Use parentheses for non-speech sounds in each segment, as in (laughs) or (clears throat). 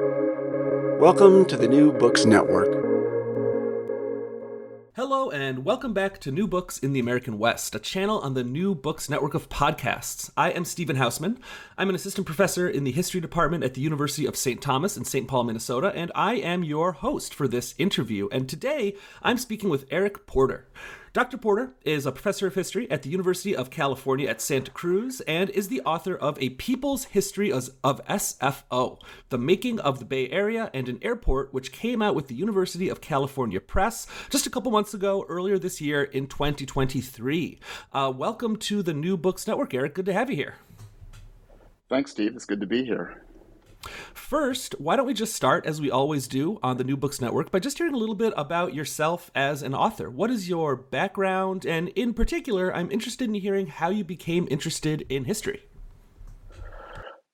Welcome to the New Books Network. Hello, and welcome back to New Books in the American West, a channel on the New Books Network of podcasts. I am Stephen Hausmann. I'm an assistant professor in the history department at the University of St. Thomas in St. Paul, Minnesota, and I am your host for this interview. And today I'm speaking with Eric Porter. Dr. Porter is a professor of history at the University of California at Santa Cruz and is the author of A People's History of SFO, The Making of the Bay Area and an Airport, which came out with the University of California Press just a couple months ago, earlier this year in 2023. Uh, welcome to the New Books Network, Eric. Good to have you here. Thanks, Steve. It's good to be here. First, why don't we just start, as we always do on the New Books Network, by just hearing a little bit about yourself as an author? What is your background? And in particular, I'm interested in hearing how you became interested in history.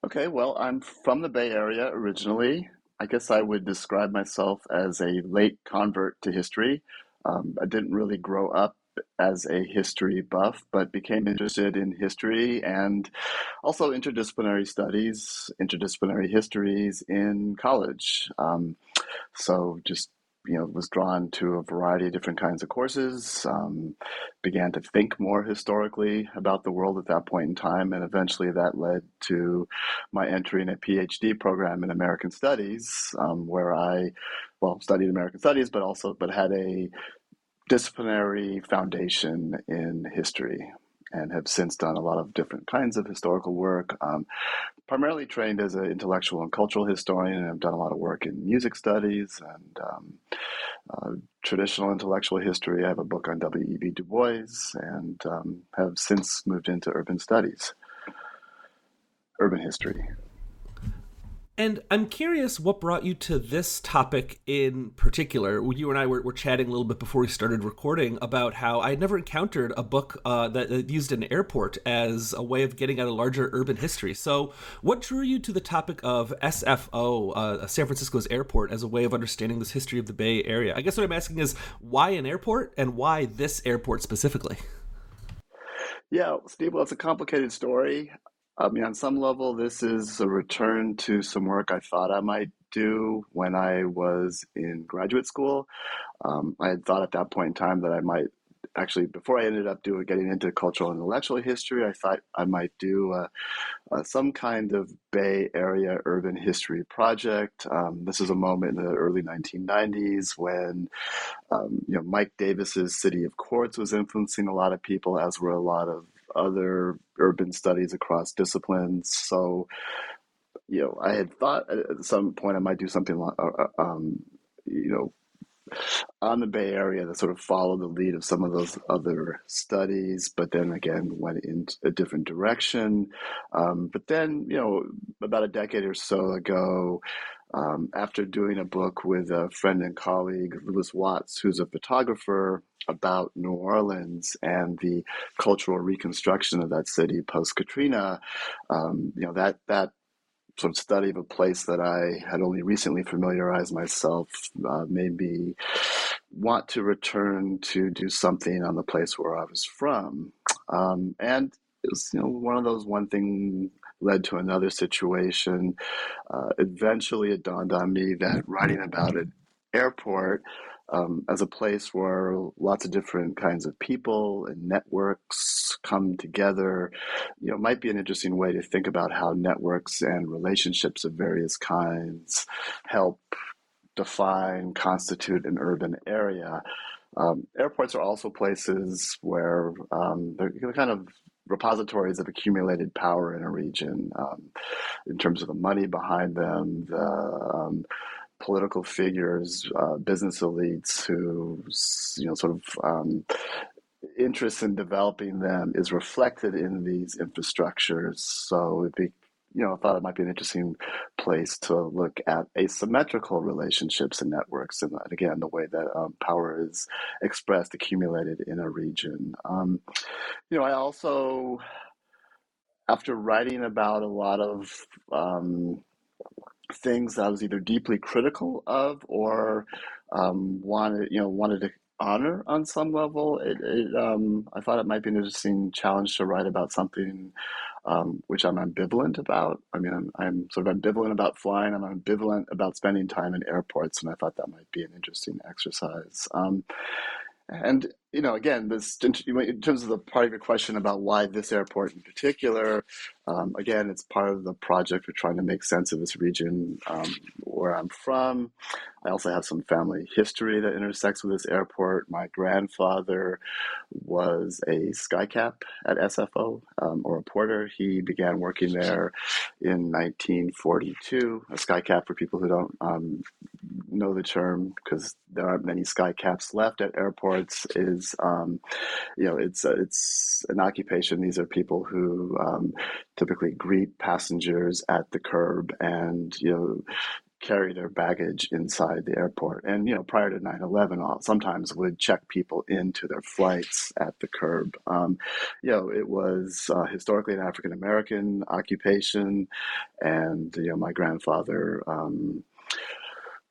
Okay, well, I'm from the Bay Area originally. I guess I would describe myself as a late convert to history. Um, I didn't really grow up as a history buff, but became interested in history and also interdisciplinary studies, interdisciplinary histories in college. Um, so just you know was drawn to a variety of different kinds of courses um, began to think more historically about the world at that point in time and eventually that led to my entry in a phd program in american studies um, where i well studied american studies but also but had a disciplinary foundation in history and have since done a lot of different kinds of historical work. Um, primarily trained as an intellectual and cultural historian, and have done a lot of work in music studies and um, uh, traditional intellectual history. I have a book on W.E.B. Du Bois, and um, have since moved into urban studies, urban history. And I'm curious what brought you to this topic in particular. You and I were, were chatting a little bit before we started recording about how I had never encountered a book uh, that, that, used an airport as a way of getting at a larger urban history. So, what drew you to the topic of SFO, uh, San Francisco's airport, as a way of understanding this history of the Bay Area? I guess what I'm asking is why an airport and why this airport specifically? Yeah, Steve, well, it's a complicated story. I mean, on some level, this is a return to some work I thought I might do when I was in graduate school. Um, I had thought at that point in time that I might actually, before I ended up doing getting into cultural and intellectual history, I thought I might do some kind of Bay Area urban history project. Um, this is a moment in the early 1990s when um, you know Mike Davis's City of Quartz was influencing a lot of people, as were a lot of other urban studies across disciplines. So, you know, I had thought at some point I might do something uh, uh, um, you know, on the Bay Area that sort of followed the lead of some of those other studies, but then again went in a different direction. Um, but then, you know, about a decade or so ago, um, after doing a book with a friend and colleague, Lewis Watts, who's a photographer, about New Orleans and the cultural reconstruction of that city post Katrina, um, you know that that sort of study of a place that I had only recently familiarized myself uh, made me want to return to do something on the place where I was from, um, and it was you know one of those one thing led to another situation. Uh, eventually, it dawned on me that writing about an airport um, as a place where lots of different kinds of people and networks come together, you know, might be an interesting way to think about how networks and relationships of various kinds help define, constitute an urban area. Um, airports are also places where um, they're kind of repositories of accumulated power in a region um, in terms of the money behind them, the um, political figures, uh, business elites who, you know, sort of um, interest in developing them is reflected in these infrastructures. So it'd be, you know, I thought it might be an interesting place to look at asymmetrical relationships and networks, and again, the way that um, power is expressed, accumulated in a region. Um, you know, I also, after writing about a lot of um, things I was either deeply critical of or um, wanted, you know, wanted to honor on some level. It, it um, I thought it might be an interesting challenge to write about something um, which I'm ambivalent about. I mean, I'm, I'm, sort of ambivalent about flying. I'm ambivalent about spending time in airports, and I thought that might be an interesting exercise. Um, and you know, again, this in terms of the part of your question about why this airport in particular, um, again, it's part of the project. We're trying to make sense of this region um, where I'm from. I also have some family history that intersects with this airport. My grandfather was a skycap at SFO um, or a porter. He began working there in 1942. A skycap, for people who don't um, know the term, because there aren't many skycaps left at airports, is um, you know it's uh, it's an occupation. These are people who um, typically greet passengers at the curb and you know carry their baggage inside the airport. And, you know, prior to 9 11, sometimes would check people into their flights at the curb. Um, you know, it was uh, historically an African American occupation. And, you know, my grandfather, um,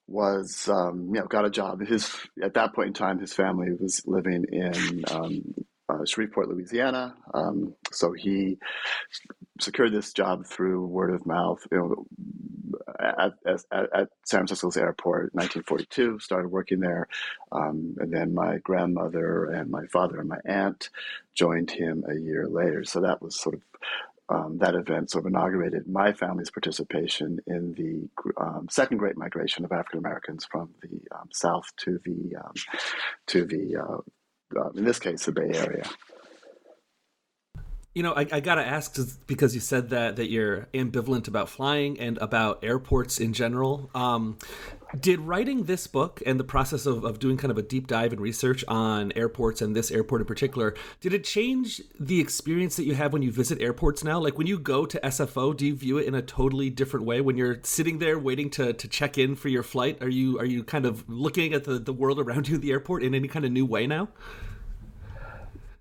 was um, you know got a job. His at that point in time, his family was living in um, uh, Shreveport, Louisiana. Um, so he secured this job through word of mouth. You know, at, at, at San Francisco's airport, 1942. Started working there, um, and then my grandmother and my father and my aunt joined him a year later. So that was sort of um, that event sort of inaugurated my family's participation in the um, second Great Migration of African Americans from the um, South to the um, to the uh, uh, in this case the Bay Area. You know, I, I gotta ask because you said that that you're ambivalent about flying and about airports in general. Did writing this book and the process of, of doing kind of a deep dive and research on airports and this airport in particular, did it change the experience that you have when you visit airports now? Like when you go to SFO, do you view it in a totally different way? When you're sitting there waiting to, to check in for your flight, are you are you kind of looking at the, the world around you at the airport in any kind of new way now?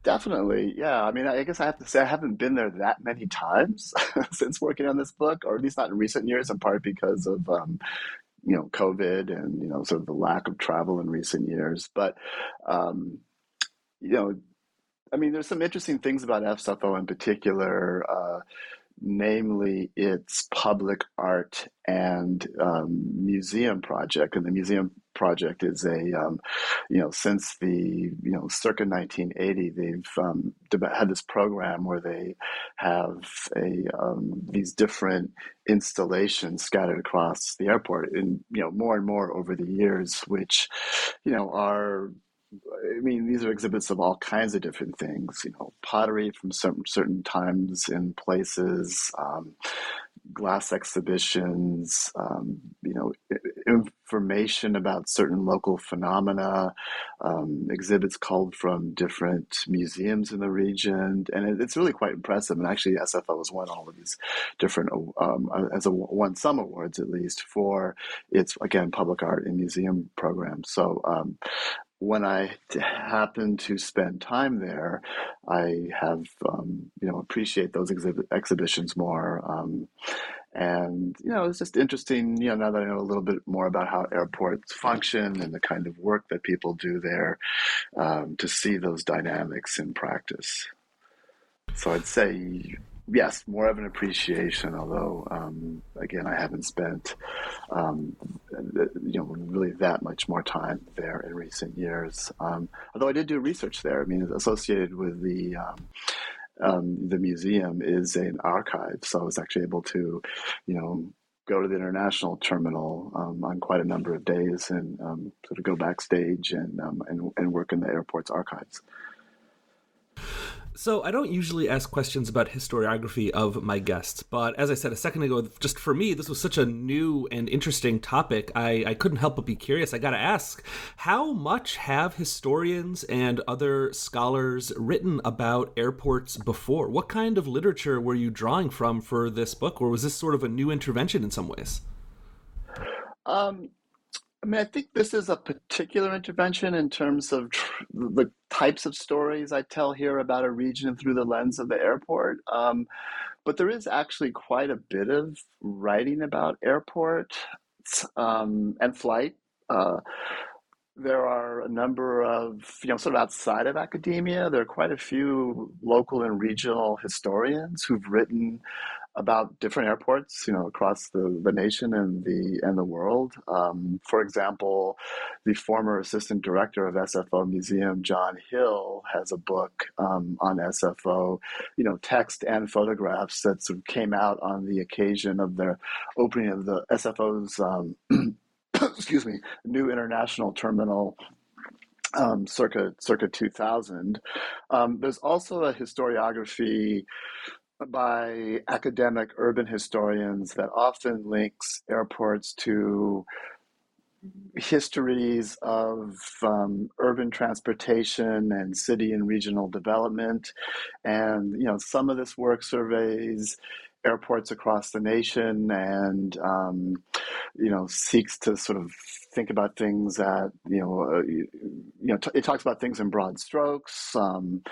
Definitely, yeah. I mean, I guess I have to say I haven't been there that many times (laughs) since working on this book, or at least not in recent years, in part because of um, you know COVID and you know sort of the lack of travel in recent years. But um, you know, I mean, there's some interesting things about SFO in particular. Uh, namely its public art and um, museum project. And the museum project is a, um, you know, since the, you know, circa 1980, they've um, had this program where they have a um, these different installations scattered across the airport, and you know, more and more over the years, which, you know, are I mean, these are exhibits of all kinds of different things. You know, pottery from certain certain times and places, um, glass exhibitions. Um, you know, information about certain local phenomena. Um, exhibits called from different museums in the region, and it, it's really quite impressive. And actually, SFO has won all of these different um, as a won some awards at least for its again public art and museum program. So um, when I happen to spend time there, I have um, you know appreciate those exhibit exhibitions more. Um, and you know, it's just interesting. You know, now that I know a little bit more about how airports function and the kind of work that people do there, um, to see those dynamics in practice. So I'd say yes, more of an appreciation. Although, um, again, I haven't spent, um, you know, really that much more time there in recent years. Um, although I did do research there. I mean, associated with the um, um, the museum is an archive, so I was actually able to, you know, go to the international terminal um, on quite a number of days and um, sort of go backstage and, um, and, and work in the airport's archives. So I don't usually ask questions about historiography of my guests, but as I said a second ago, just for me, this was such a new and interesting topic. I, I couldn't help but be curious. I got to ask, how much have historians and other scholars written about airports before? What kind of literature were you drawing from for this book, or was this sort of a new intervention in some ways? Um, I mean, I think this is a particular intervention in terms of tr- the types of stories I tell here about a region through the lens of the airport. Um, but there is actually quite a bit of writing about airport um, and flight. Uh, there are a number of, you know, sort of outside of academia, there are quite a few local and regional historians who've written about different airports, you know, across the, the nation and the and the world. Um, for example, the former assistant director of SFO Museum, John Hill, has a book um, on SFO, you know, text and photographs that sort of came out on the occasion of the opening of the SFO's, um, (clears throat) excuse me, new international terminal um, circa circa 2000. Um, there's also a historiography by academic urban historians that often links airports to histories of um, urban transportation and city and regional development. And you know some of this work surveys airports across the nation and um, you know seeks to sort of think about things that you know uh, you, you, know t- it talks about things in broad strokes um,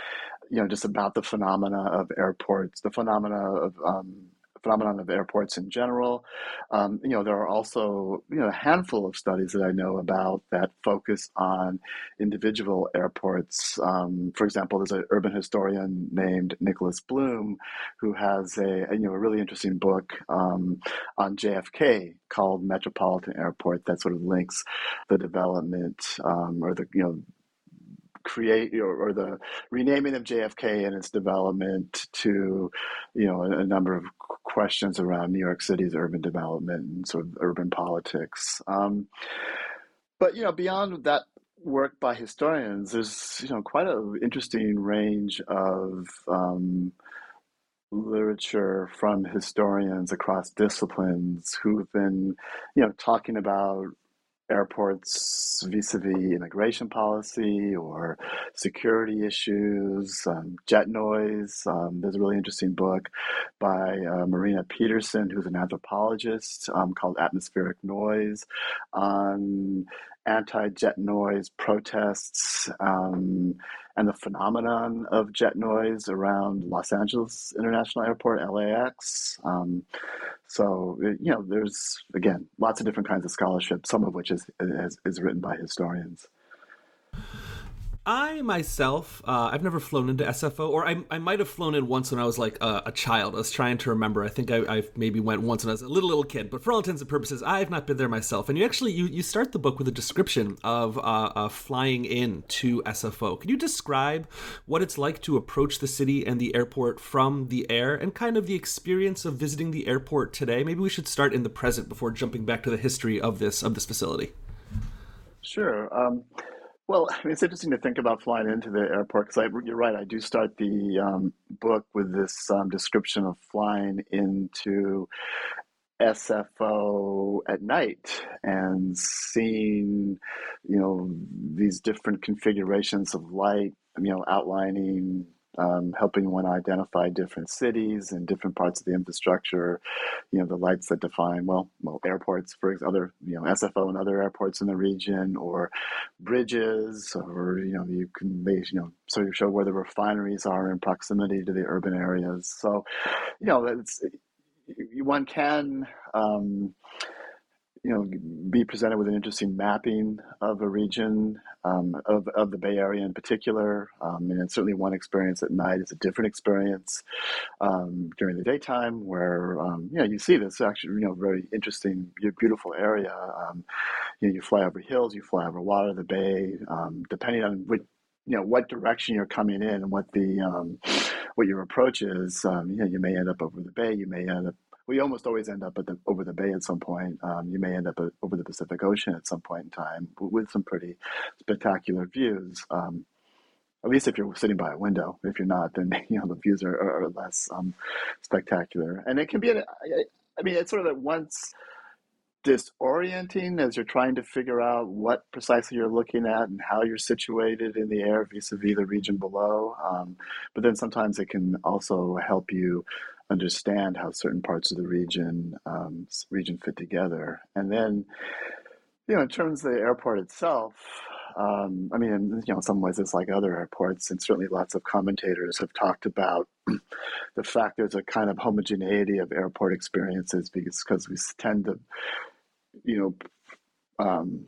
you know, just about the phenomena of airports, the phenomena of um, phenomenon of airports in general. Um, you know, there are also you know a handful of studies that I know about that focus on individual airports. Um, for example, there's an urban historian named Nicholas Bloom who has a, you know a really interesting book um, on JFK called Metropolitan Airport that sort of links the development um, or the you know create or, or, the renaming of JFK and its development to, you know, a, a, number of questions around New York City's urban development and sort of urban politics. Um, but you know, beyond that work by historians, there's you know quite an interesting range of um, literature from historians across disciplines who've been, you know, talking about airports vis-a-vis immigration policy or security issues, um, jet noise. Um, there's a really interesting book by uh, Marina Peterson, who's an anthropologist, um, called Atmospheric Noise on anti-jet noise protests um, and the phenomenon of jet noise around Los Angeles International Airport, LAX. Um, so you know, there's again lots of different kinds of scholarship, some of which is is, is written by historians. I myself, uh, I've never flown into SFO, or I, I might have flown in once when I was like a, a child. I was trying to remember. I think I, I, maybe went once when I was a little little kid. But for all intents and purposes, I've not been there myself. And you actually you, you start the book with a description of uh, uh, flying in to SFO. Can you describe what it's like to approach the city and the airport from the air, and kind of the experience of visiting the airport today? Maybe we should start in the present before jumping back to the history of this of this facility. Sure. Um, well, (laughs) it's interesting to think about flying into the airport because you're right. I do start the um, book with this um, description of flying into SFO at night and seeing, you know, these different configurations of light, you know, outlining um, helping one identify different cities and different parts of the infrastructure, you know, the lights that define, well, well, airports, for other, you know, SFO and other airports in the region, or bridges, or, you know, you can, they, you know, so you show where the refineries are in proximity to the urban areas. So, you know, it's, one can, um, you know, be presented with an interesting mapping of a region, um, of, of the Bay Area in particular. Um, and certainly one experience at night is a different experience um, during the daytime where, um, you know, you see this actually, you know, very interesting, beautiful area. Um, you know, you fly over hills, you fly over water, the bay, um, depending on what, you know, what direction you're coming in and what the, what your approach is, you know, you may end up over the bay, you may end up we almost always end up at the over the bay at some point. Um, you may end up at, over the Pacific Ocean at some point in time with some pretty spectacular views. Um, at least if you're sitting by a window. If you're not, then (laughs) you know the views are, are less um, spectacular. And it can be, I mean, it's sort of at once disorienting as you're trying to figure out what precisely you're looking at and how you're situated in the air vis-a-vis the region below. Um, but then sometimes it can also help you understand how certain parts of the region um, region fit together. And then, you know, in terms of the airport itself, um, I mean, in, you know, in some ways it's like other airports, and certainly lots of commentators have talked about (clears throat) the fact there's a kind of homogeneity of airport experiences because because we tend to, you know, um,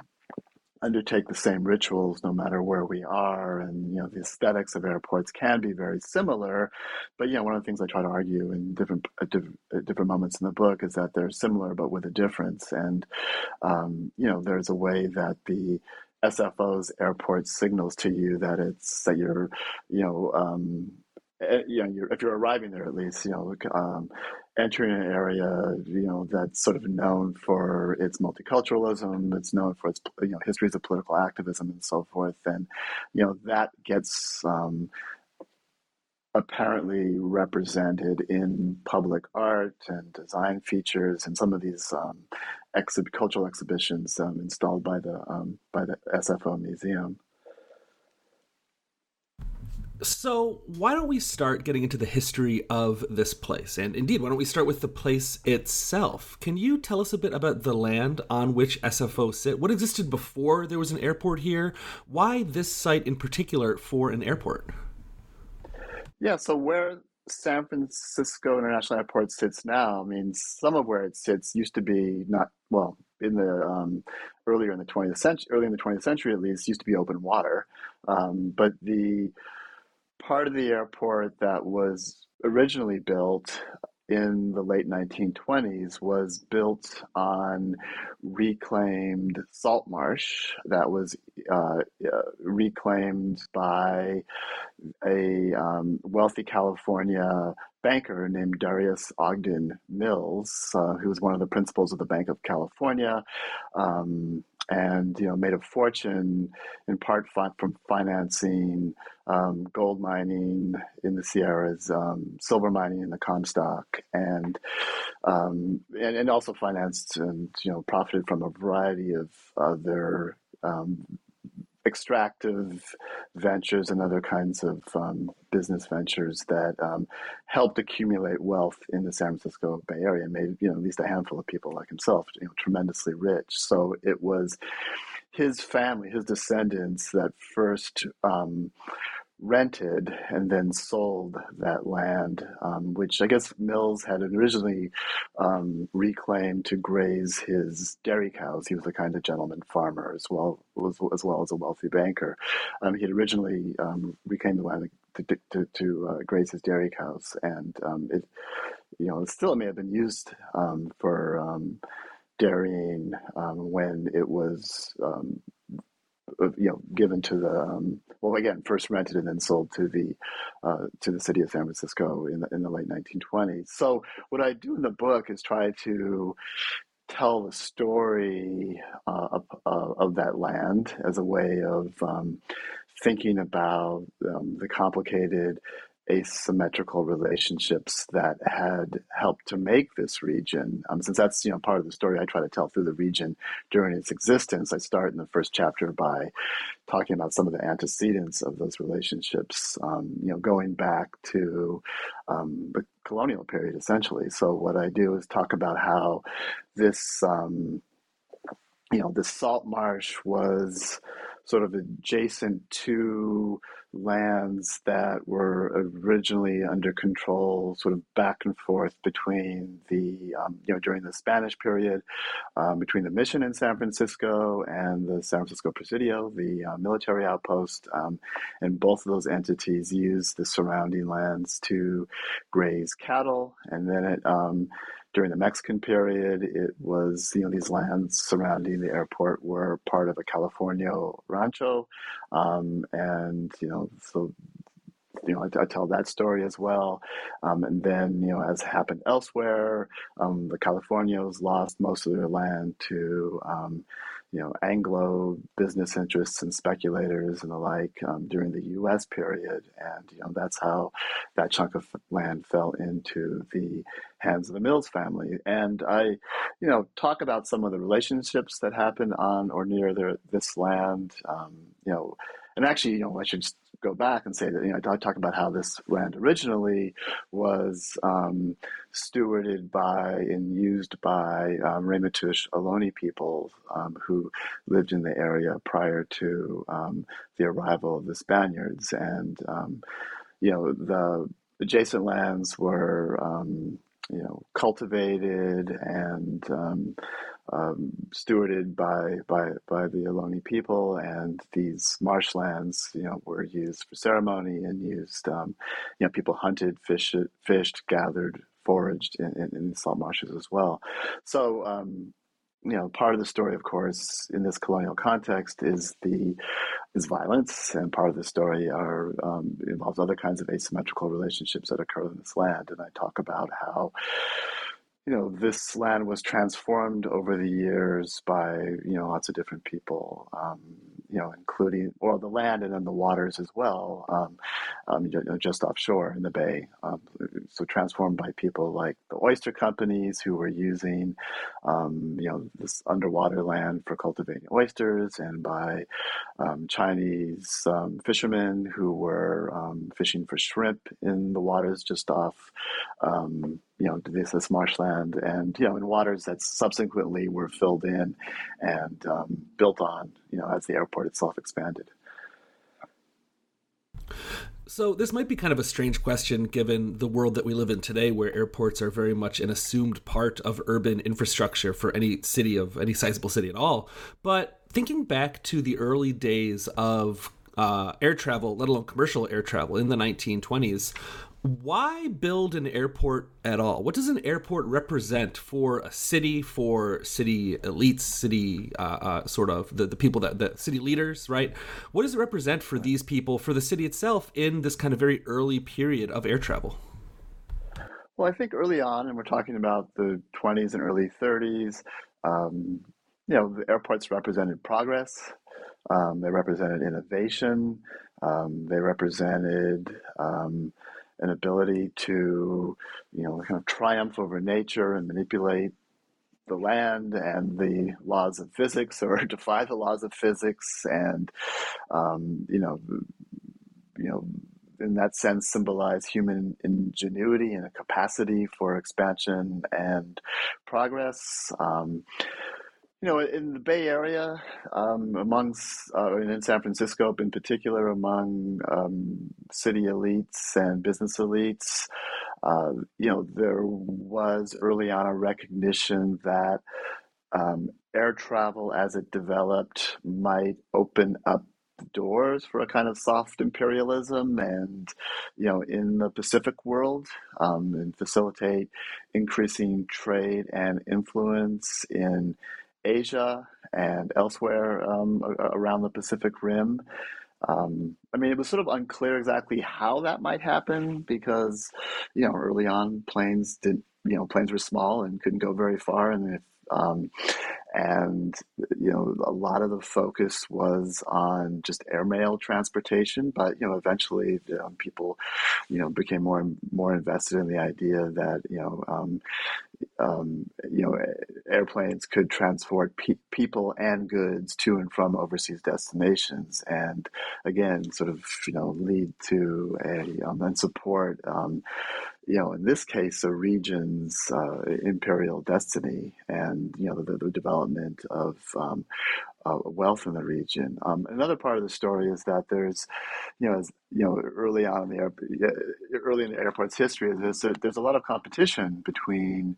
undertake the same rituals no matter where we are and you know the aesthetics of airports can be very similar. But know one of the things i try to argue in different different, at different moments in the book is that they're similar but with a difference. And um, you know there's a way that the sfo's airport signals to you that it's that you're you know um, you know, you're, if you're arriving there at least, you know, um, entering an area, you know, that's sort of known for its multiculturalism, it's known for its, you know, histories of political activism and so forth, and you know that gets um, apparently represented in public art and design features and some of these um, cultural exhibitions um, installed by the um, by the SFO museum. So, why don't we start getting into the history of this place? And indeed, why don't we start with the place itself? Can you tell us a bit about the land on which SFO sit? What existed before there was an airport here? Why this site in particular for an airport? Yeah, so where San Francisco International Airport sits now, I mean, some of where it sits used to be not well in the um, earlier in the 20th century, early in the 20th century at least, used to be open water, um, but the part of the airport that was originally built in the late 1920s was built on reclaimed salt marsh that was uh, uh, reclaimed by a um, wealthy California banker named Darius Ogden Mills, uh, who was one of the principals of the Bank of California. Um, and you know made a fortune in part fi- from financing um, gold mining in the Sierras, um, silver mining in the Comstock, and, um, and and also financed and you know profited from a variety of other um, extractive ventures and other kinds of um, business ventures that um, helped accumulate wealth in the San Francisco Bay Area and made you know at least a handful of people like himself you know tremendously rich. So it was his family, his descendants that first um, rented and then sold that land, um, which I guess Mills had originally um, reclaimed to graze his dairy cows. He was a kind of gentleman farmer as well as, as well as a wealthy banker. Um, he had originally um, reclaimed the land to, to, to uh, graze his dairy cows, and um, it, you know, still may have been used um, for dairying when it was you know given to the um, well again first rented and then sold to the uh, to the city of San Francisco in the, in the late 1920s. So what I do in the book is try to tell the story uh, of, of, that land as a way of um, thinking about um, the complicated asymmetrical relationships that had helped to make this region. Um, since that's you know part of the story I try to tell through the region during its existence, I start in the first chapter by talking about some of the antecedents of those relationships. Um, you know, going back to um, the colonial period, essentially. So what I do is talk about how this um, you know the salt marsh was sort of adjacent to lands that were originally under control, sort of back and forth between the, um, you know, during the Spanish period, um, between the mission in San Francisco and the San Francisco Presidio, the uh, military outpost. Um, and both of those entities used the surrounding lands to graze cattle. And then it, um, during the Mexican period, it was, you know, these lands surrounding the airport were part of a California rancho. Um, and, you know, so you know, I, I, tell that story as well. Um, and then, you know, as happened elsewhere, um, the Californios lost most of their land to, um, you know, Anglo business interests and speculators and the like um, during the U.S. period, and you know that's how that chunk of land fell into the hands of the Mills family. And I, you know, talk about some of the relationships that happened on or near their, this land. Um, you know, and actually, you know, I should go back and say that you know I talk about how this land originally was um, stewarded by and used by um, Ramaytush Ohlone people um, who lived in the area prior to um, the arrival of the Spaniards, and um, you know the adjacent lands were um, you know, cultivated and um, um, stewarded by, by by the Ohlone people, and these marshlands, you know, were used for ceremony and used, um, you know, people hunted, fished, fished, gathered, foraged in, in, in salt marshes as well. So, um, you know, part of the story, of course, in this colonial context is the is violence, and part of the story are um, involves other kinds of asymmetrical relationships that occur in this land. And I talk about how you know, this land was transformed over the years by, you know, lots of different people, um, you know, including, well, the land and then the waters as well, um, um, you know, just offshore in the bay. Um, so transformed by people like the oyster companies who were using, um, you know, this underwater land for cultivating oysters and by um, Chinese fishermen who were fishing for shrimp in the waters just off, you know, this, this marshland and, you know, in waters that subsequently were filled in and um, built on, you know, as the airport itself expanded. So, this might be kind of a strange question given the world that we live in today, where airports are very much an assumed part of urban infrastructure for any city of any sizable city at all. But thinking back to the early days of uh, air travel, let alone commercial air travel in the 1920s, why build an airport at all? What does an airport represent for a city, for city elites, city uh, uh, sort of the, the people that the city leaders, right? What does it represent for these people, for the city itself, in this kind of very early period of air travel? Well, I think early on, and we're talking about the 20s and early 30s, um, you know, the airports represented progress. Um, they represented innovation. Um, they represented um, an ability to, you know, kind of triumph over nature and manipulate the land and the laws of physics (laughs) or defy the laws of physics and, um, you know, you know, in that sense symbolize human ingenuity and a capacity for expansion and progress. Um, you know, in the Bay Area, um, amongst uh, in San Francisco in particular, among um, city elites and business elites, uh, you know, there was early on a recognition that um, air travel, as it developed, might open up doors for a kind of soft imperialism and you know in the pacific world um, and facilitate increasing trade and influence in Asia and elsewhere um, around the Pacific Rim. Um, I mean, it was sort of unclear exactly how that might happen because, you know, early on planes did, you know, planes were small and couldn't go very far, and if um, and you know a lot of the focus was on just airmail transportation but you know eventually um, people you know became more and more invested in the idea that you know um, um, you know, airplanes could transport pe- people and goods to and from overseas destinations, and again, sort of you know, lead to a um, and support, um, you know, in this case, a region's uh, imperial destiny, and you know, the, the development of um, uh, wealth in the region. Um, another part of the story is that there's, you know, you know, early on in the early in the airport's history, there's a, there's a lot of competition between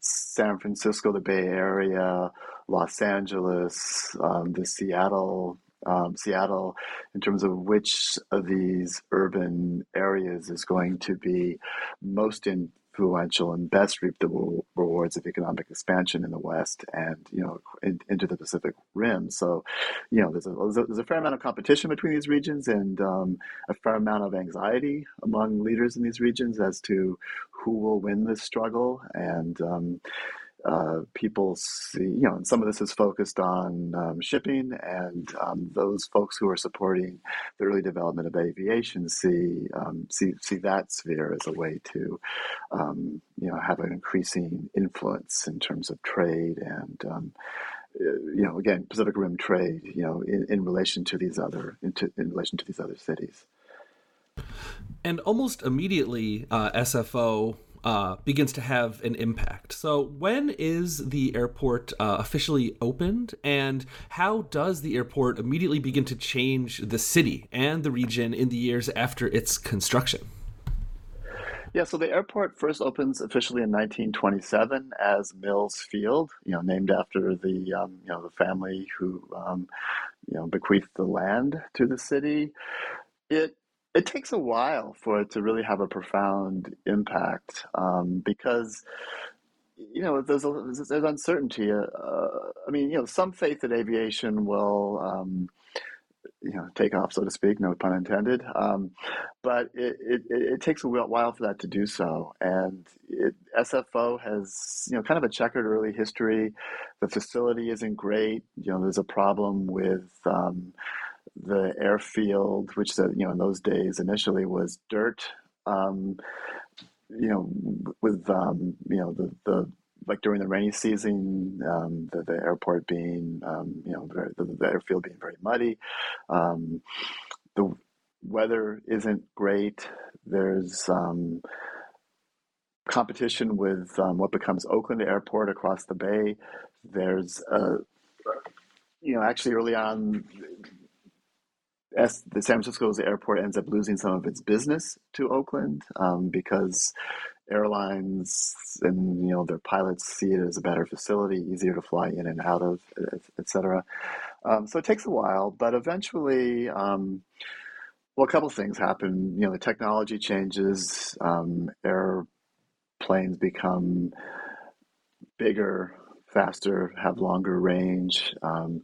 San Francisco, the Bay Area, Los Angeles, um, the Seattle um, Seattle in terms of which of these urban areas is going to be most in influential and best reap the rewards of economic expansion in the West and you know in, into the Pacific Rim. So, you know, there's a, there's a fair amount of competition between these regions and um, a fair amount of anxiety among leaders in these regions as to who will win this struggle and. Um, uh, people see, you know, and some of this is focused on um, shipping, and um, those folks who are supporting the early development of aviation see um, see see that sphere as a way to, um, you know, have an increasing influence in terms of trade and. Um, you know, again, Pacific Rim trade. You know, in, in relation to these other, into, in relation to these other cities. And almost immediately, uh, SFO uh, begins to have an impact. So, when is the airport uh, officially opened, and how does the airport immediately begin to change the city and the region in the years after its construction? Yeah, so the airport first opens officially in 1927 as Mills Field, you know, named after the um, you know the family who um, you know bequeathed the land to the city. It it takes a while for it to really have a profound impact um, because you know there's a, there's uncertainty. Uh, I mean, you know, some faith that aviation will um, you know take off, so to speak, no pun intended. Um, but it, it, it, takes a while for that to do so, and it, SFO has you know kind of a checkered early history. The facility isn't great. You know, there's a problem with um, the airfield, which you know in those days initially was dirt. Um, you know, with um, you know the the like during the rainy season, um, the, the airport being, um, you know, the, the, airfield being very muddy. Um, the weather isn't great. There's um, competition with what becomes Oakland Airport across the bay. There's, a, you know, actually early on, as the San Francisco's airport ends up losing some of its business to Oakland um, because airlines and you know their pilots see it as a better facility, easier to fly in and out of, etc. Um, so it takes a while, but eventually, um, well, a couple things happen. You know, the technology changes, um, airplanes become bigger, faster, have longer range. Um,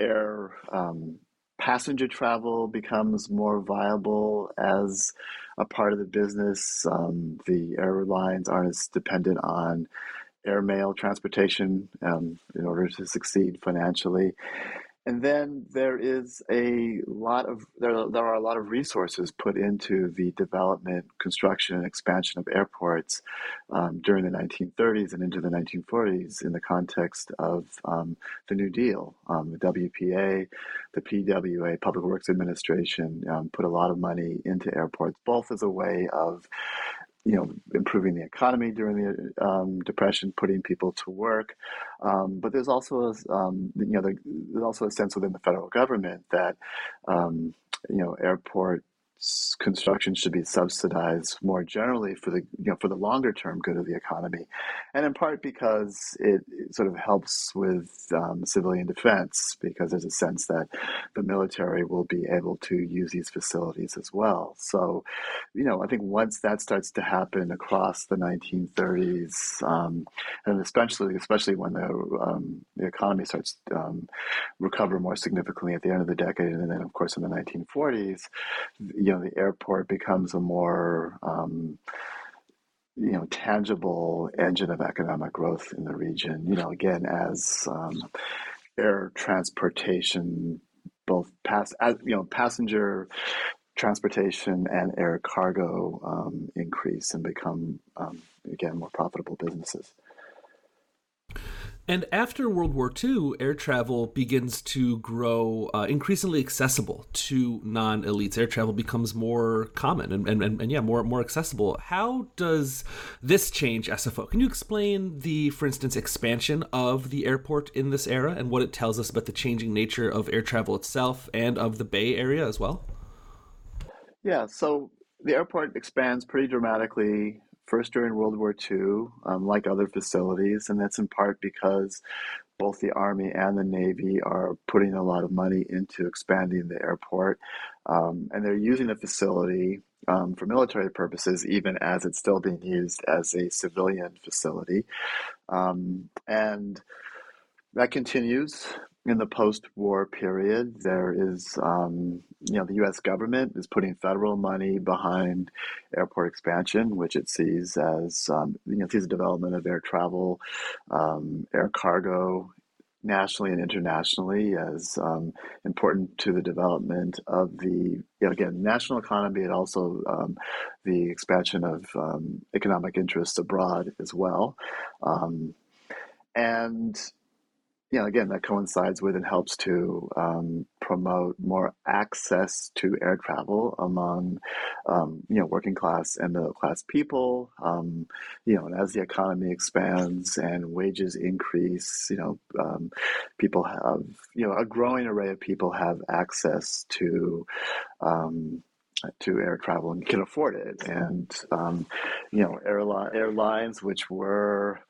air um, passenger travel becomes more viable as a part of the business. Um, the airlines aren't as dependent on airmail transportation um, in order to succeed financially. And then there is a lot of there, there are a lot of resources put into the development, construction, and expansion of airports um, during the 1930s and into the 1940s in the context of um, the New Deal. Um, the WPA, the PWA, Public Works Administration, um, put a lot of money into airports, both as a way of you know, improving the economy during the um, depression, putting people to work. Um, but there's also, a, um, you know, there's also a sense within the federal government that, um, you know, airport construction should be subsidized more generally for the you know for the longer term good of the economy, and in part because it, sort of helps with um, civilian defense because there's a sense that the military will be able to use these facilities as well. So, you know, I think once that starts to happen across the 1930s, um, and especially especially when the um, the economy starts um, recover more significantly at the end of the decade, and then of course in the 1940s, you know, the airport becomes a more um, you know tangible engine of economic growth in the region. You know, again as um, air transportation, both pass as, you know passenger transportation and air cargo um, increase and become um, again more profitable businesses. And after World War II, air travel begins to grow uh, increasingly accessible to non elites. Air travel becomes more common and, and, and, and, yeah, more, more accessible. How does this change SFO? Can you explain the, for instance, expansion of the airport in this era and what it tells us about the changing nature of air travel itself and of the Bay Area as well? Yeah, so the airport expands pretty dramatically first during World War II, um, like other facilities, and that's in part because both the Army and the Navy are putting a lot of money into expanding the airport, um, and they're using the facility um, for military purposes, even as it's still being used as a civilian facility, um, and that continues in the post-war period, there is, um, you know, the U.S. government is putting federal money behind airport expansion, which it sees as, um, you know, sees the development of air travel, um, air cargo, nationally and internationally as um, important to the development of the, you know, again, national economy and also um, the expansion of um, economic interests abroad as well. and you know, again, that coincides with and helps to um, promote more access to air travel among, um, you know, working class and middle class people. Um, you know, and as the economy expands and wages increase, you know, um, people have, you know, a growing array of people have access to um, to air travel and can afford it. And um, you know, airline airlines which were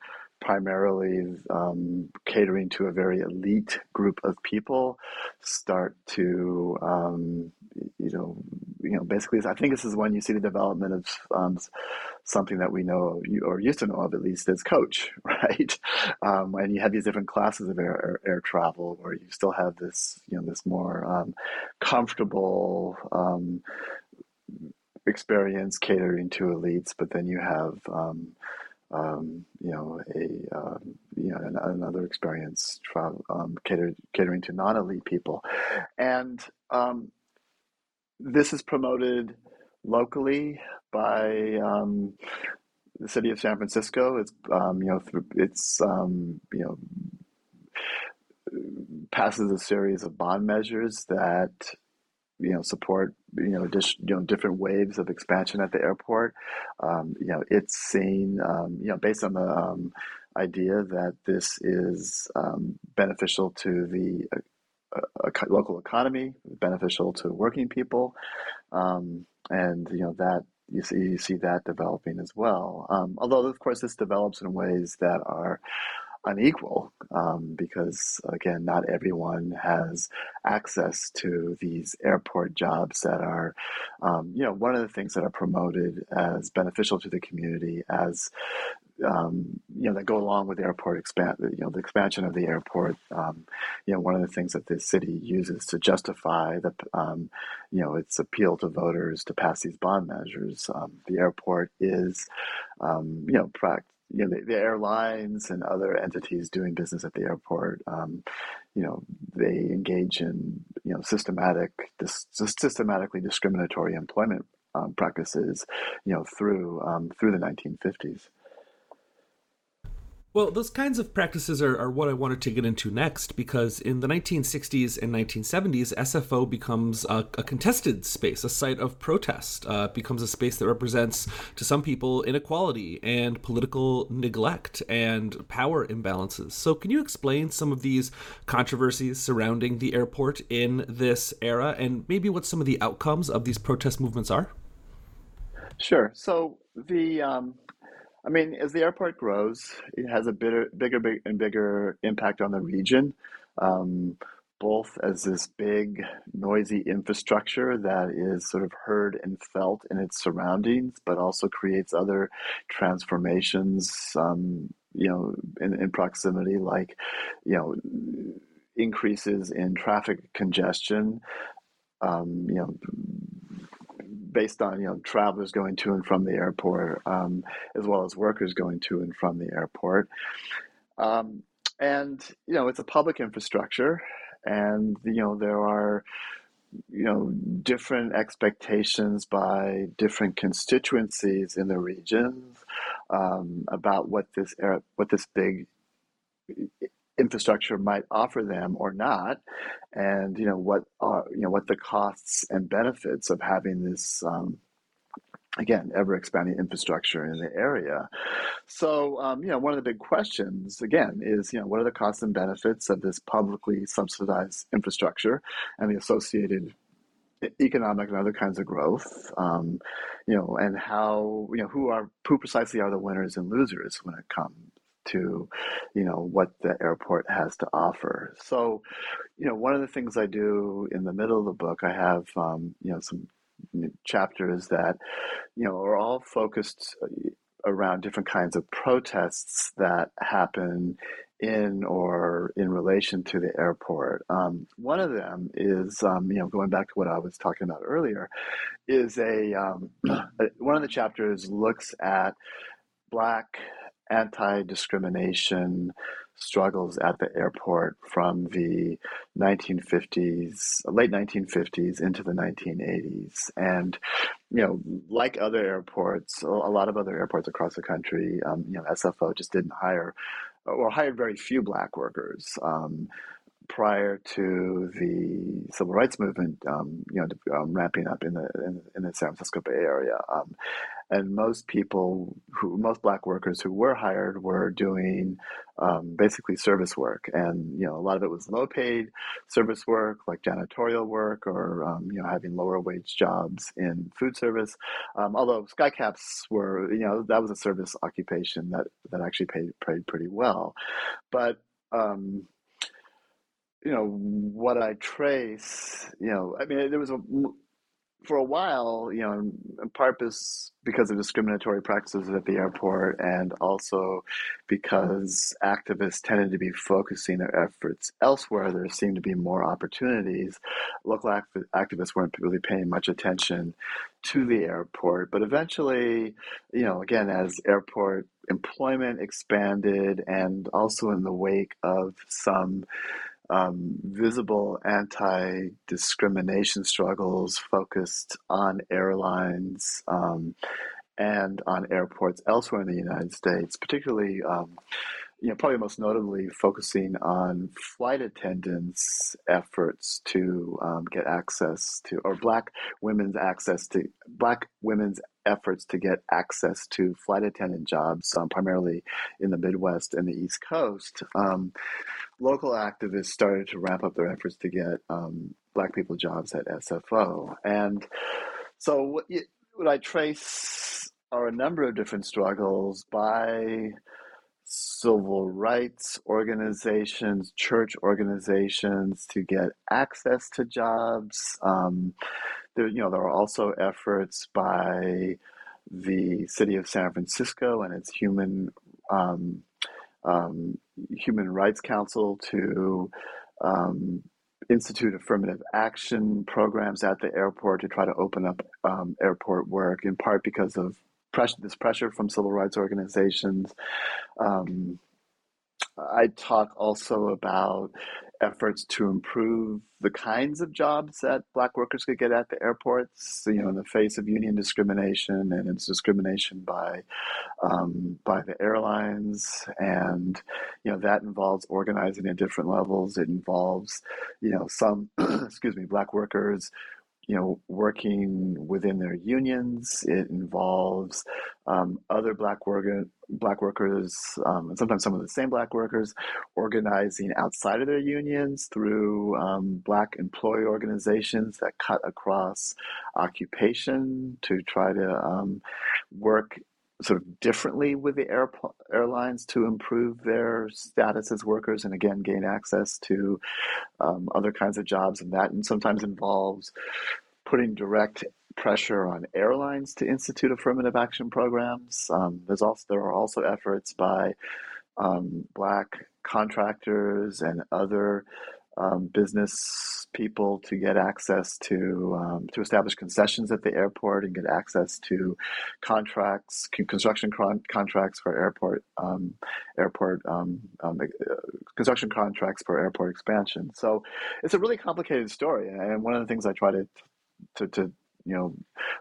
primarily um, catering to a very elite group of people start to um, you know you know basically I think this is when you see the development of um, something that we know or used to know of at least as coach (laughs) right? Um, and you have these different classes of air, air, air, travel where you still have this you know this more um, comfortable um, experience catering to elites but then you have um, you know, a um, you know another experience travel, um, catered, catering to non-elite people, and um, this is promoted locally by um, the city of San Francisco. It's you know through, it's you know passes a series of bond measures that you know support you know just you know different waves of expansion at the airport. Um, you know, it's seen um, you know based on the um, idea that this is um, beneficial to the uh, uh, local economy, beneficial to working people, um, and you know that you see you see that developing as well. Um, although of course this develops in ways that are unequal um, because again not everyone has access to these airport jobs that are um, you know one of the things that are promoted as beneficial to the community as um, you know that go along with airport expand you know the expansion of the airport um, you know one of the things that the city uses to justify the um, you know its appeal to voters to pass these bond measures um, the airport is you know you know, the, the, airlines and other entities doing business at the airport, um, you know, they engage in, you know, systematic, dis- systematically discriminatory employment um, practices, you know, through um, through the 1950s. Well, those kinds of practices are, are, what I wanted to get into next because in the 1960s and 1970s, SFO becomes a, a contested space, a site of protest, uh, becomes a space that represents, to some people, inequality and political neglect and power imbalances. So, can you explain some of these controversies surrounding the airport in this era and maybe what some of the outcomes of these protest movements are? Sure. So, the um I mean, as the airport grows, it has a bigger, bigger, big, and bigger impact on the region, um, both as this big, noisy infrastructure that is sort of heard and felt in its surroundings, but also creates other transformations, um, you know, in, in proximity, like, you know, increases in traffic congestion, um, you know, based on you know travelers going to and from the airport, um, as well as workers going to and from the airport. Um, and you know it's a public infrastructure, and you know there are you know different expectations by different constituencies in the regions um, about what this what this big infrastructure might offer them or not, and you know what are you know what the costs and benefits of having this. Um, again, ever expanding infrastructure in the area. So, um, you know, one of the big questions, again, is, you know, what are the costs and benefits of this publicly subsidized infrastructure and the associated economic and other kinds of growth, um, you know, and how, you know, who are, who precisely are the winners and losers when it comes to you know what the airport has to offer so you know one of the things i do in the middle of the book i have um, you know some chapters that you know are all focused uh, around different kinds of protests that happen in or in relation to the airport. Um, one of them is, um, you know, going back to what I was talking about earlier, is a um, (clears throat) one of the chapters looks at black anti-discrimination struggles at the airport from the 1950s, late 1950s into the 1980s. And, you know, like other airports, a lot of other airports across the country, um, you know, SFO just didn't hire or hired very few black workers. Um, prior to the civil rights movement, um, you know, um, ramping up in the in, in, the San Francisco Bay Area. Um, and most people who most black workers who were hired were doing um, basically service work and you know a lot of it was low paid service work like janitorial work or um, you know having lower wage jobs in food service um, although skycaps were you know that was a service occupation that that actually paid paid pretty well but um, you know what I trace, you know, I mean, there was a for a while, you know, in part because of discriminatory practices at the airport, and also because activists tended to be focusing their efforts elsewhere, there seemed to be more opportunities. Local act- activists weren't really paying much attention to the airport, but eventually, you know, again, as airport employment expanded, and also in the wake of some um, visible anti discrimination struggles focused on airlines um, and on airports elsewhere in the United States, particularly. Um, you know, probably most notably focusing on flight attendants' efforts to um, get access to, or Black women's access to, Black women's efforts to get access to flight attendant jobs, um, primarily in the Midwest and the East Coast. Um, local activists started to ramp up their efforts to get um, Black people jobs at SFO. And so what, what I trace are a number of different struggles by civil rights organizations, church organizations to get access to jobs. Um, there, you know, there are also efforts by the city of San Francisco and its human um, um, Human Rights Council to um, institute affirmative action programs at the airport to try to open up um, airport work, in part because of pressure, this pressure from civil rights organizations. Um, I talk also about efforts to improve the kinds of jobs that black workers could get at the airports, you know, in the face of union discrimination and its discrimination by um, by the airlines, and you know that involves organizing at different levels. It involves, you know, some (clears throat) excuse me, black workers you know, working within their unions. It involves um, other black worker, black workers, um, and sometimes some of the same black workers, organizing outside of their unions through um, black employee organizations that cut across occupation to try to um, work sort of differently with the air, airlines to improve their status as workers and again gain access to um, other kinds of jobs and that and sometimes involves putting direct pressure on airlines to institute affirmative action programs. Um, there's also there are also efforts by um, black contractors and other um, business people to get access to um, to establish concessions at the airport and get access to contracts, construction con- contracts for airport um, airport um, um, uh, construction contracts for airport expansion. So it's a really complicated story, and one of the things I try to to, to you know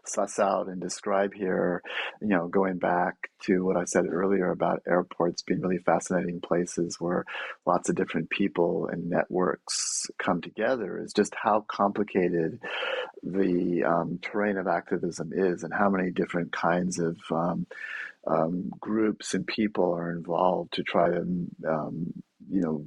suss out and describe here you know going back to what i said earlier about airports being really fascinating places where lots of different people and networks come together is just how complicated the um, terrain of activism is and how many different kinds of um, um, groups and people are involved to try to um, you know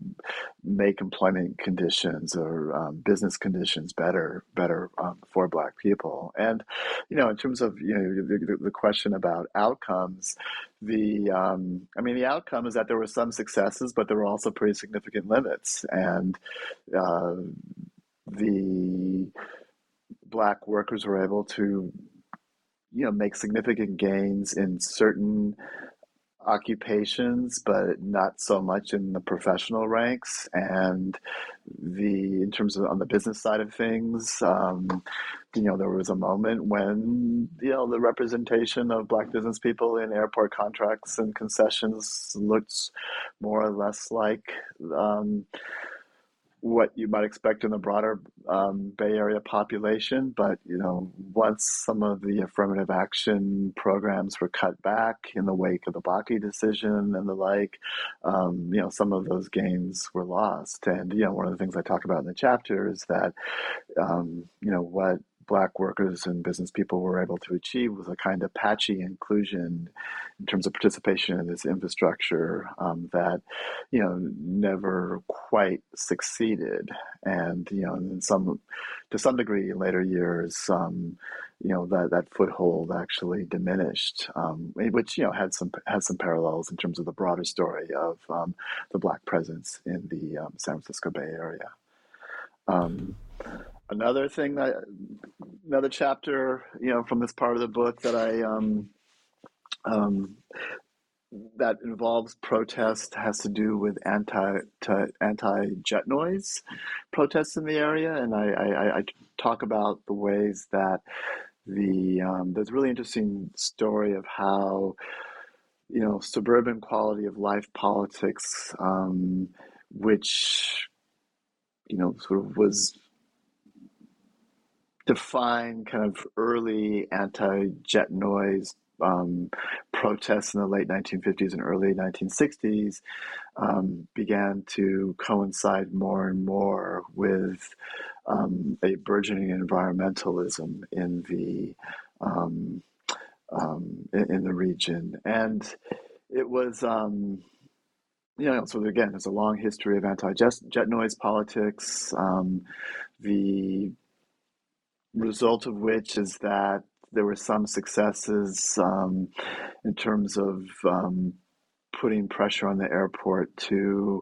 make employment conditions or um, business conditions better better um, for black people. And you know in terms of you know the, the question about outcomes the um, i mean the outcome is that there were some successes but there were also pretty significant limits. And uh, the black workers were able to you know make significant gains in certain occupations, but not so much in the professional ranks. And the in terms of on the business side of things, um, you know, there was a moment when you know the representation of black business people in airport contracts and concessions looked more or less like. Um, what you might expect in the broader um, Bay Area population. But you know, once some of the affirmative action programs were cut back in the wake of the Bakke decision and the like, um, you know, some of those gains were lost. And you know, one of the things I talk about in the chapter is that um, you know what black workers and business people were able to achieve was a kind of patchy inclusion in terms of participation in this infrastructure um, that you know never quite succeeded. And you know in some to some degree in later years um, you know that that foothold actually diminished um, which you know had some had some parallels in terms of the broader story of um, the black presence in the um, San Francisco Bay Area. Um, another thing that another chapter you know from this part of the book that i um, um, that involves protest has to do with anti anti jet noise protests in the area. And I, I, I talk about the ways that the um, there's a really interesting story of how you know suburban quality of life politics um, which you know sort of was define kind of early anti-jet noise um, protests in the late 1950s and early 1960s um, began to coincide more and more with um, a burgeoning environmentalism in the um, um, in, in, the region, and it was um, you know, so again, there's a long history of anti-jet noise politics. The result of which is that there were some successes um, in terms of um, putting pressure on the airport to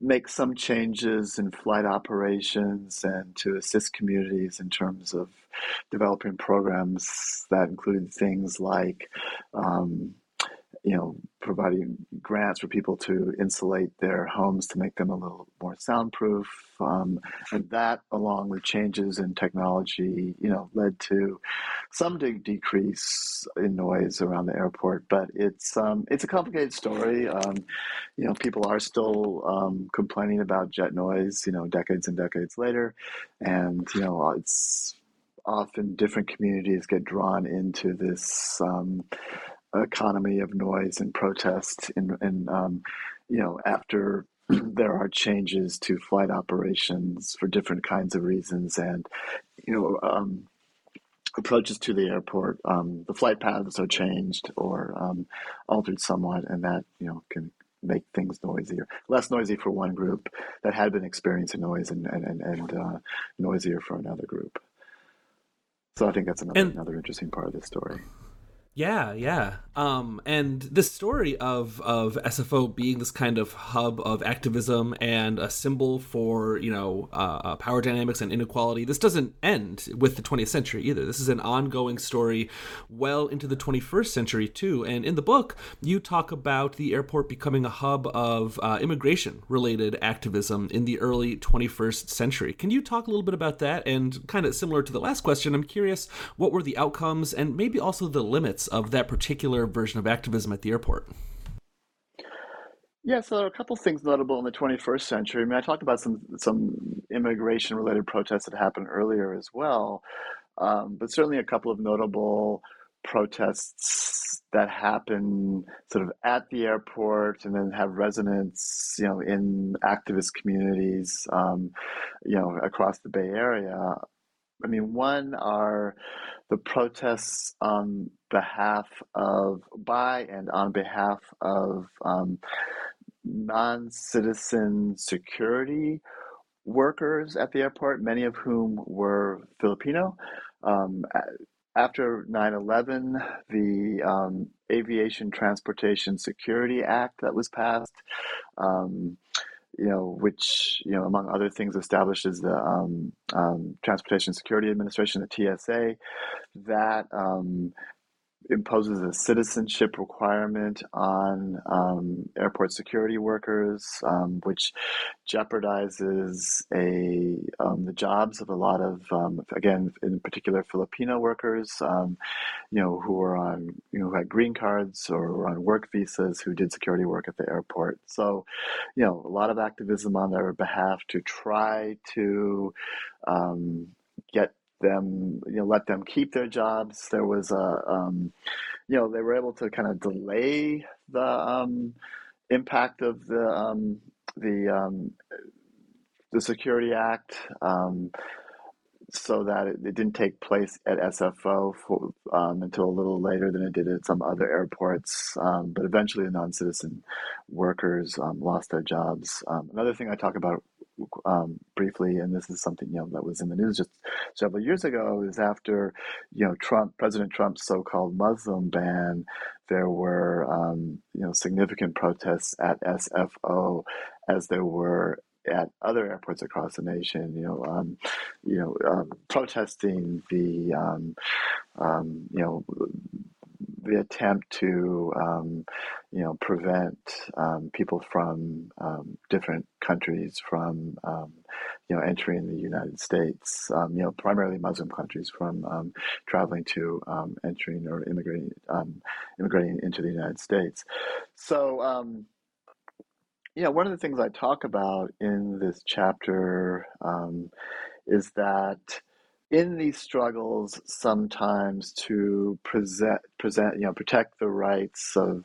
make some changes in flight operations and to assist communities in terms of developing programs that included things like um, you know, providing grants for people to insulate their homes to make them a little more soundproof. Um, and that, along with changes in technology, you know, led to some de- decrease in noise around the airport. But it's um, it's a complicated story. Um, you know, people are still um, complaining about jet noise. You know, decades and decades later, and you know, it's often different communities get drawn into this um, economy of noise and protest and, and um, you know after (clears throat) there are changes to flight operations for different kinds of reasons and you know um, approaches to the airport um, the flight paths are changed or um, altered somewhat and that you know can make things noisier less noisy for one group that had been experiencing noise and and, and, and uh, noisier for another group. So i think that's another, another interesting part of the story yeah, yeah. Um, and this story of of SFO being this kind of hub of activism and a symbol for you know uh, uh power dynamics and inequality. This doesn't end with the 20th century either. This is an ongoing story well into the 21st century too. And in the book, you talk about the airport becoming a hub of uh, immigration related activism in the early 21st century. Can you talk a little bit about that? And kind of similar to the last question, I'm curious what were the outcomes and maybe also the limits of that particular version of activism at the airport? Yeah, so there are a couple things notable in the 21st century. I mean, I talked about some some immigration related protests that happened earlier as well, um, but certainly a couple of notable protests that happen sort of at the airport and then have resonance, you know, in activist communities, um, you know, across the Bay Area. I mean, one are the protests on behalf of, by and on behalf of um, non citizen security workers at the airport, many of whom were Filipino. Um, after 9 11, the um, Aviation Transportation Security Act that was passed um, you know, which you know, among other things, establishes the um, um, Transportation Security Administration, the TSA, that um, imposes a citizenship requirement on um, airport security workers, um, which jeopardizes a um, the jobs of a lot of um, again in particular Filipino workers, um, you know, who are on you know who had green cards or were on work visas who did security work at the airport. So, you know, a lot of activism on their behalf to try to um, get them, you know, let them keep their jobs. There was a, um, you know, they were able to kind of delay the um, impact of the um, the um, the Security Act. So that it, it, didn't take place at SFO for, um, until a little later than it did at some other airports. Um, but eventually, the non-citizen workers um, lost their jobs. Um, another thing I talk about um, briefly, and this is something you know that was in the news just several years ago, is after you know Trump, President Trump's so-called Muslim ban, there were um, you know significant protests at SFO, as there were at other airports across the nation, you know, um, you know, um, protesting the, um, um you know, the attempt to, um, you know, prevent um, people from different countries from, you know, entering the United States. you know, primarily Muslim countries from traveling to entering or immigrating, immigrating into the United States. So yeah, one of the things I talk about in this chapter um, is that in these struggles, sometimes to present, present, you know, protect the rights of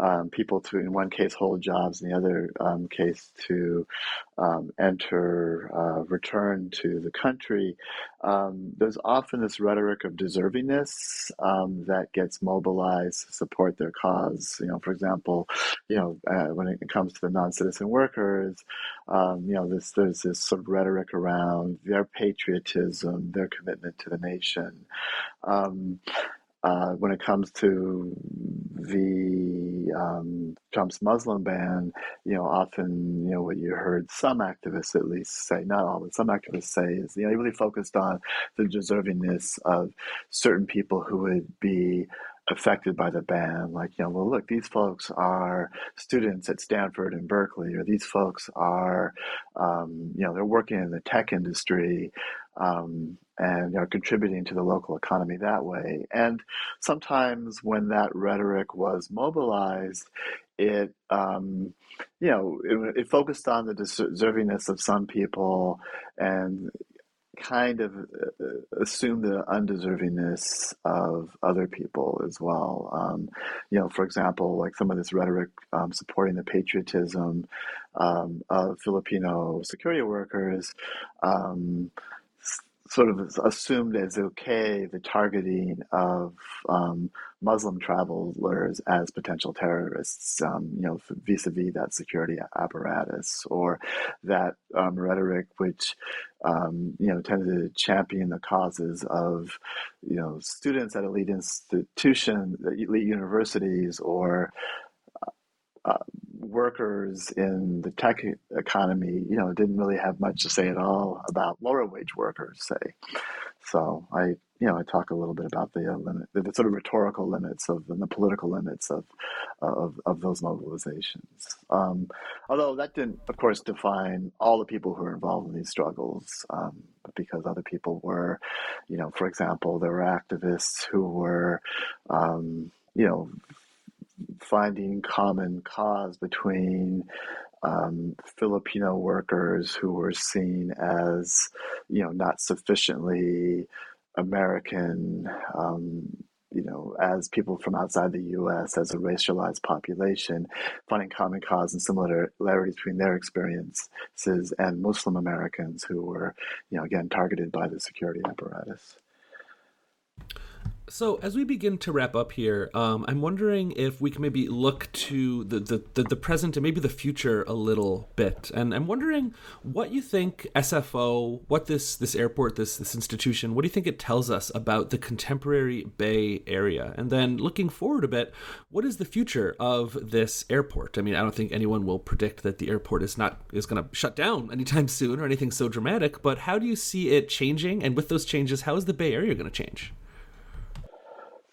um, people to, in one case, hold jobs, in the other um, case, to um, enter, uh, return to the country, um, there's often this rhetoric of deservingness um, that gets mobilized to support their cause. You know, for example, you know, uh, when it comes to the non-citizen workers, um, you know, this there's this sort of rhetoric around their patriotism, their commitment to the nation. Uh, when it comes to the um, Trump's Muslim ban, you know, often, you know, what you heard some activists at least say, not all, but some activists say is, you know, he really focused on the deservingness of certain people who would be affected by the ban. Like, you know, well, look, these folks are students at Stanford and Berkeley, or these folks are, um, you know, they're working in the tech industry um, and are contributing to the local economy that way. And sometimes when that rhetoric was mobilized, it, um, you know, it, it focused on the deservingness of some people and kind of uh, uh, assume the undeservingness of other people as well. Um, you know, for example, like some of this rhetoric um, supporting the patriotism um, of Filipino security workers. Sort of assumed as okay the targeting of um, Muslim travelers as potential terrorists, um, you know, vis-a-vis that security apparatus, or that um, rhetoric which, um, you know, tended to champion the causes of, you know, students at elite institutions, elite universities, or uh, workers in the tech economy, you know, didn't really have much to say at all about lower wage workers, say. So I, you know, I talk a little bit about the uh, limit, the, the, sort of rhetorical limits of and the political limits of of, of those mobilizations. Um, although that didn't, of course, define all the people who were involved in these struggles, um, because other people were, you know, for example, there were activists who were, um, you know, finding common cause between um, Filipino workers who were seen as, you know, not sufficiently American, um, you know, as people from outside the U.S. as a racialized population, finding common cause and similarities between their experiences and Muslim Americans who were, you know, again targeted by the security apparatus. So as we begin to wrap up here, um, I'm wondering if we can maybe look to the, the, the, the, present and maybe the future a little bit. And I'm wondering what you think SFO, what this this airport, this this institution, what do you think it tells us about the contemporary Bay Area? And then looking forward a bit, what is the future of this airport? I mean, I don't think anyone will predict that the airport is not is going to shut down anytime soon or anything so dramatic. But how do you see it changing? And with those changes, how is the Bay Area going to change?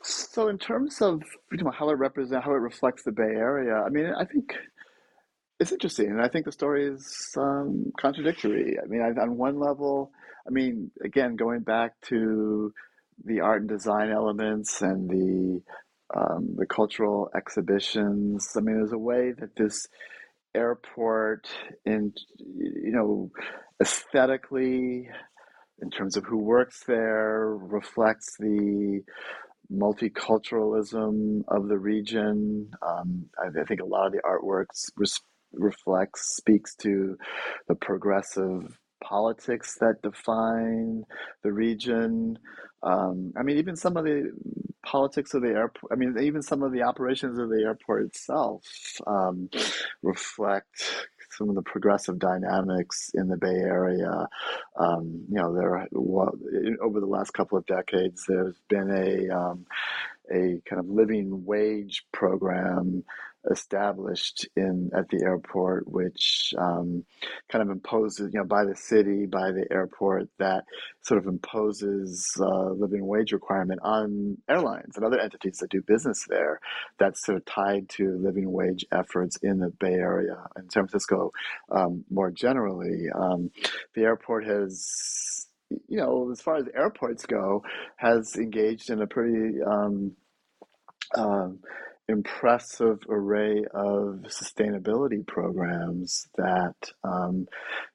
So, in terms of how it represents, how it reflects the Bay Area, I mean, I think it's interesting, and I think the story is um, contradictory. I mean, I, on one level, I mean, again, going back to the art and design elements and the um, the cultural exhibitions. I mean, there's a way that this airport, in you know, aesthetically, in terms of who works there, reflects the multiculturalism of the region. Um, I, I, think a lot of the artworks res- reflects, speaks to the progressive politics that define the region. Um, I mean, even some of the politics of the airport, I mean, even some of the operations of the airport itself um, reflect some of the progressive dynamics in the Bay Area. Um, you know, there well, over the last couple of decades, there's been a um, a kind of living wage program established in at the airport, which um, kind of imposes, you know, by the city, by the airport, that sort of imposes uh, living wage requirement on airlines and other entities that do business there. That's sort of tied to living wage efforts in the Bay Area and San Francisco um, more generally. Um, the airport has you know, as far as airports go, has engaged in a pretty um, um, impressive array of sustainability programs that um,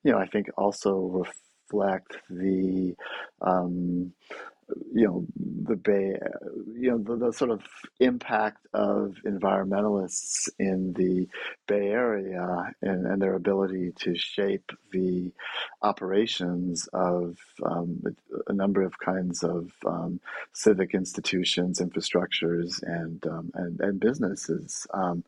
you know I think also reflect the um, you know the bay you know the, the, sort of impact of environmentalists in the bay area and, and their ability to shape the operations of um, a, number of kinds of um, civic institutions infrastructures and um, and, and businesses. Um,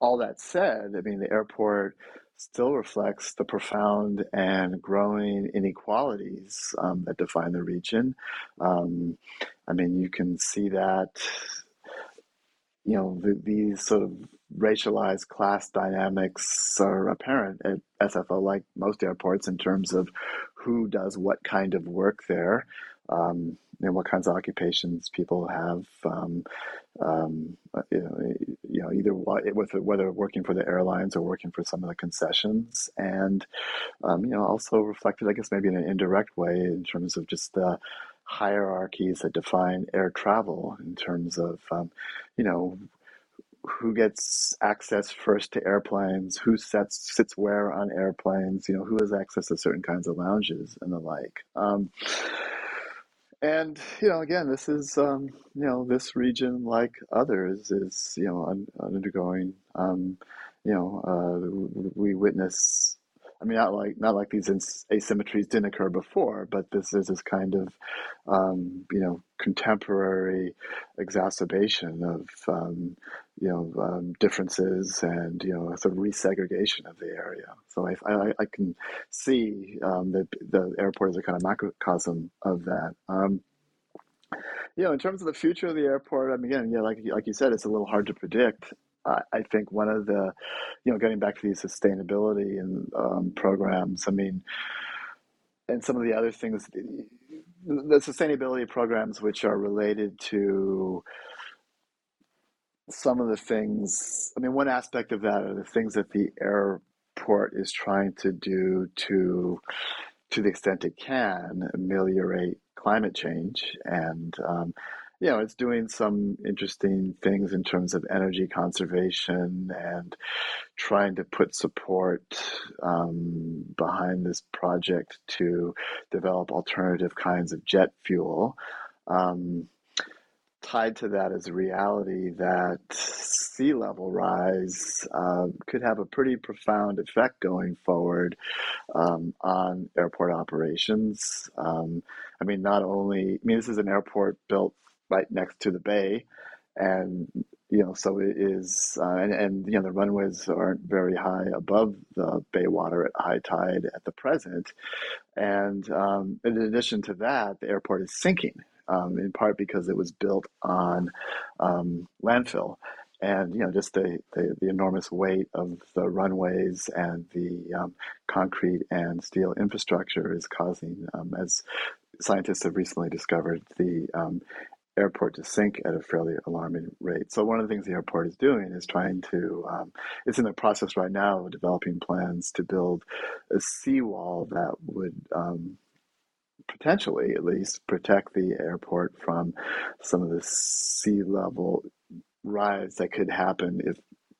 all that said i mean the airport still reflects the profound and growing inequalities um, that define the region. Um, I mean, you can see that, you know, the, these sort of racialized class dynamics are apparent at SFO, like most airports, in terms of who does what kind of work there. Um, and what kinds of occupations people have, um, um, you, know, you know, either with whether working for the airlines or working for some of the concessions, and um, you know, also reflected, I guess, maybe in an indirect way in terms of just the hierarchies that define air travel in terms of, um, you know, who gets access first to airplanes, who sets sits where on airplanes, you know, who has access to certain kinds of lounges and the like. Um, and you know, again, this is um, you know this region, like others, is you know un- undergoing. Um, you know, uh, we witness. I mean, not like not like these asymmetries didn't occur before, but this is this kind of um, you know contemporary exacerbation of um, you know um, differences and you know sort of resegregation of the area. So I, I, I can see um, that the airport is a kind of macrocosm of that. Um, you know, in terms of the future of the airport, I mean, again, yeah, like like you said, it's a little hard to predict. I think one of the, you know, getting back to these sustainability and um, programs. I mean, and some of the other things, the sustainability programs which are related to some of the things, I mean, one aspect of that are the things that the airport is trying to do to, to the extent it can, ameliorate climate change. And, um, you know, it's doing some interesting things in terms of energy conservation and trying to put support um, behind this project to develop alternative kinds of jet fuel. Um, tied to that is a reality that sea level rise uh, could have a pretty profound effect going forward um, on airport operations. Um, I mean, not only, I mean, this is an airport built right next to the bay, and you know, so it is, uh, and, and you know, the runways aren't very high above the bay water at high tide at the present. And um, in addition to that, the airport is sinking um, in part because it was built on um, landfill. And you know, just the, the, the, enormous weight of the runways and the um, concrete and steel infrastructure is causing, um, as scientists have recently discovered, the um, airport to sink at a fairly alarming rate. So one of the things the airport is doing is trying to, um, it's in the process right now of developing plans to build a seawall that would um, potentially at least protect the airport from some of the sea level rise that could happen if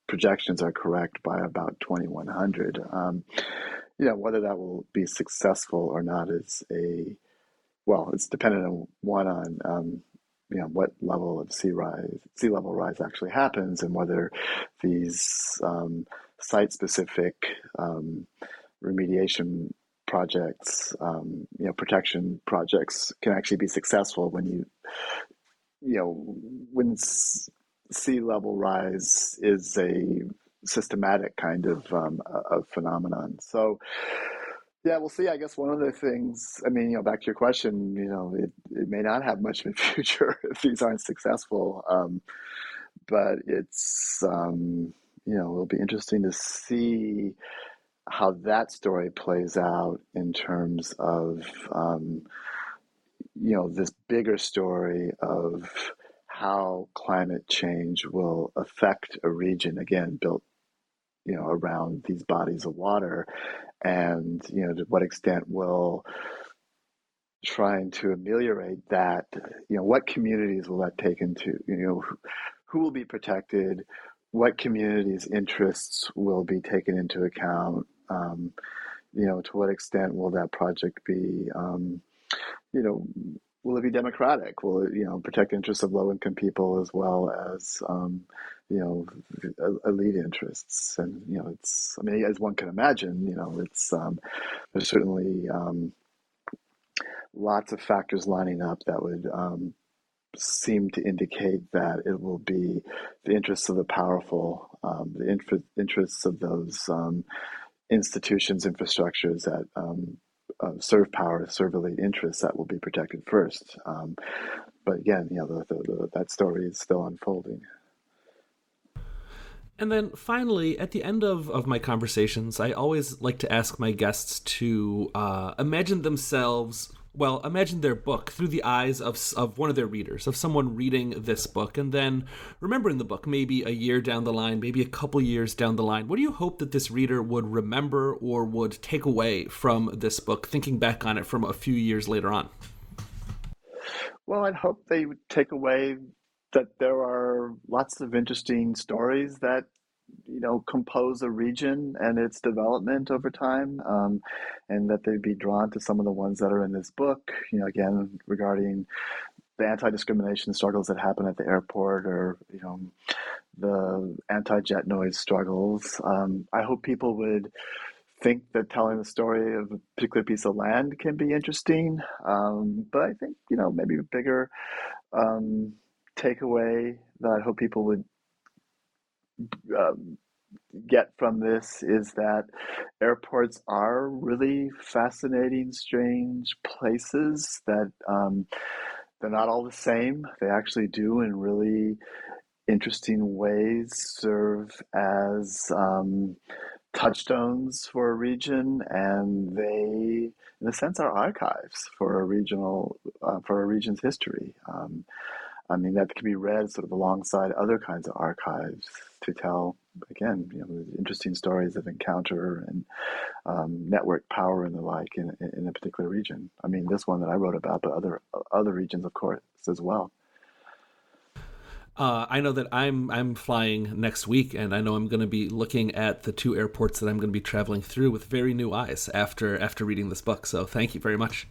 projections are correct by about 2100. Um, you know, whether that will be successful or not is a, well, it's dependent on one on um, you know what level of sea rise sea level rise actually happens and whether these um, site specific um, remediation projects um, you know protection projects can actually be successful when you you know when sea level rise is a systematic kind of, um, of phenomenon. So yeah, we'll see. I guess one of the things, I mean, you know, back to your question, you know, it, it may not have much of a (laughs) future if these aren't successful. Um, but it's, um, you know, it'll be interesting to see how that story plays out in terms of, um, you know, this bigger story of how climate change will affect a region, again, built you know around these bodies of water and you know to what extent will trying to ameliorate that you know what communities will that take into you know who will be protected what communities interests will be taken into account um, you know to what extent will that project be um, you know will it be democratic? Will it you know protect interests of low income people as well as um, you know elite interests. And you know it's i mean as one can imagine you know it's um, there's certainly um, lots of factors lining up that would um, seem to indicate that it will be the interests of the powerful um, the inf- interests of those um, institutions infrastructures that um, uh, serve power serve elite interests that will be protected first. But again you know the, the, the, that story is still unfolding and then finally, at the end of, of my conversations, I always like to ask my guests to uh, imagine themselves, well, imagine their book through the eyes of, of one of their readers, of someone reading this book, and then remembering the book maybe a year down the line, maybe a couple years down the line. What do you hope that this reader would remember or would take away from this book, thinking back on it from a few years later on? Well, I'd hope they would take away that there are lots of interesting stories that you know compose a region and its development over time um, and that they'd be drawn to some of the ones that are in this book you know again regarding the anti-discrimination struggles that happen at the airport or you know the anti-jet noise struggles. Um, i hope people would think that telling the story of a particular piece of land can be interesting um, but i think you know maybe bigger um, takeaway that I hope people would um, get from this is that airports are really fascinating, strange places that um, they're not all the same. They actually do, in really interesting ways, serve as um, touchstones for a region, and they, in a sense, are archives for a regional uh, for a region's history. Um, I mean, that can be read sort of alongside other kinds of archives to tell, again, you know, interesting stories of encounter and um, network power and the like in, in a particular region. I mean, this one that I wrote about, but other other regions, of course, as well. Uh, I know that I'm I'm flying next week, and I know I'm going to be looking at the two airports that I'm going to be traveling through with very new eyes after after reading this book. So, thank you very much.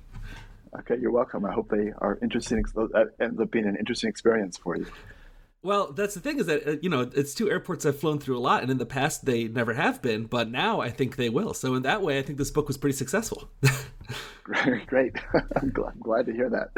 Okay, you're welcome. I hope they are interesting. That ends up being an interesting experience for you. Well, that's the thing is that uh, you know it's two airports I've flown through a lot, and in the past they never have been, but now I think they will. So in that way, I think this book was pretty successful. (laughs) Great, (laughs) I'm glad, glad to hear that.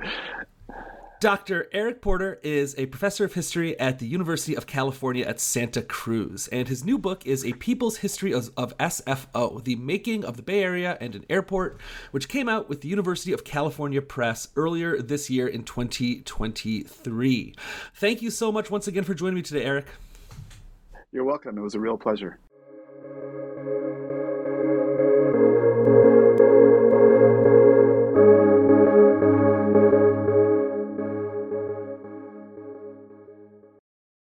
Dr. Eric Porter is a professor of history at the University of California at Santa Cruz, and his new book is A People's History of, of, SFO The Making of the Bay Area and an Airport, which came out with the University of California Press earlier this year in 2023. Thank you so much once again for joining me today, Eric. You're welcome. It was a real pleasure.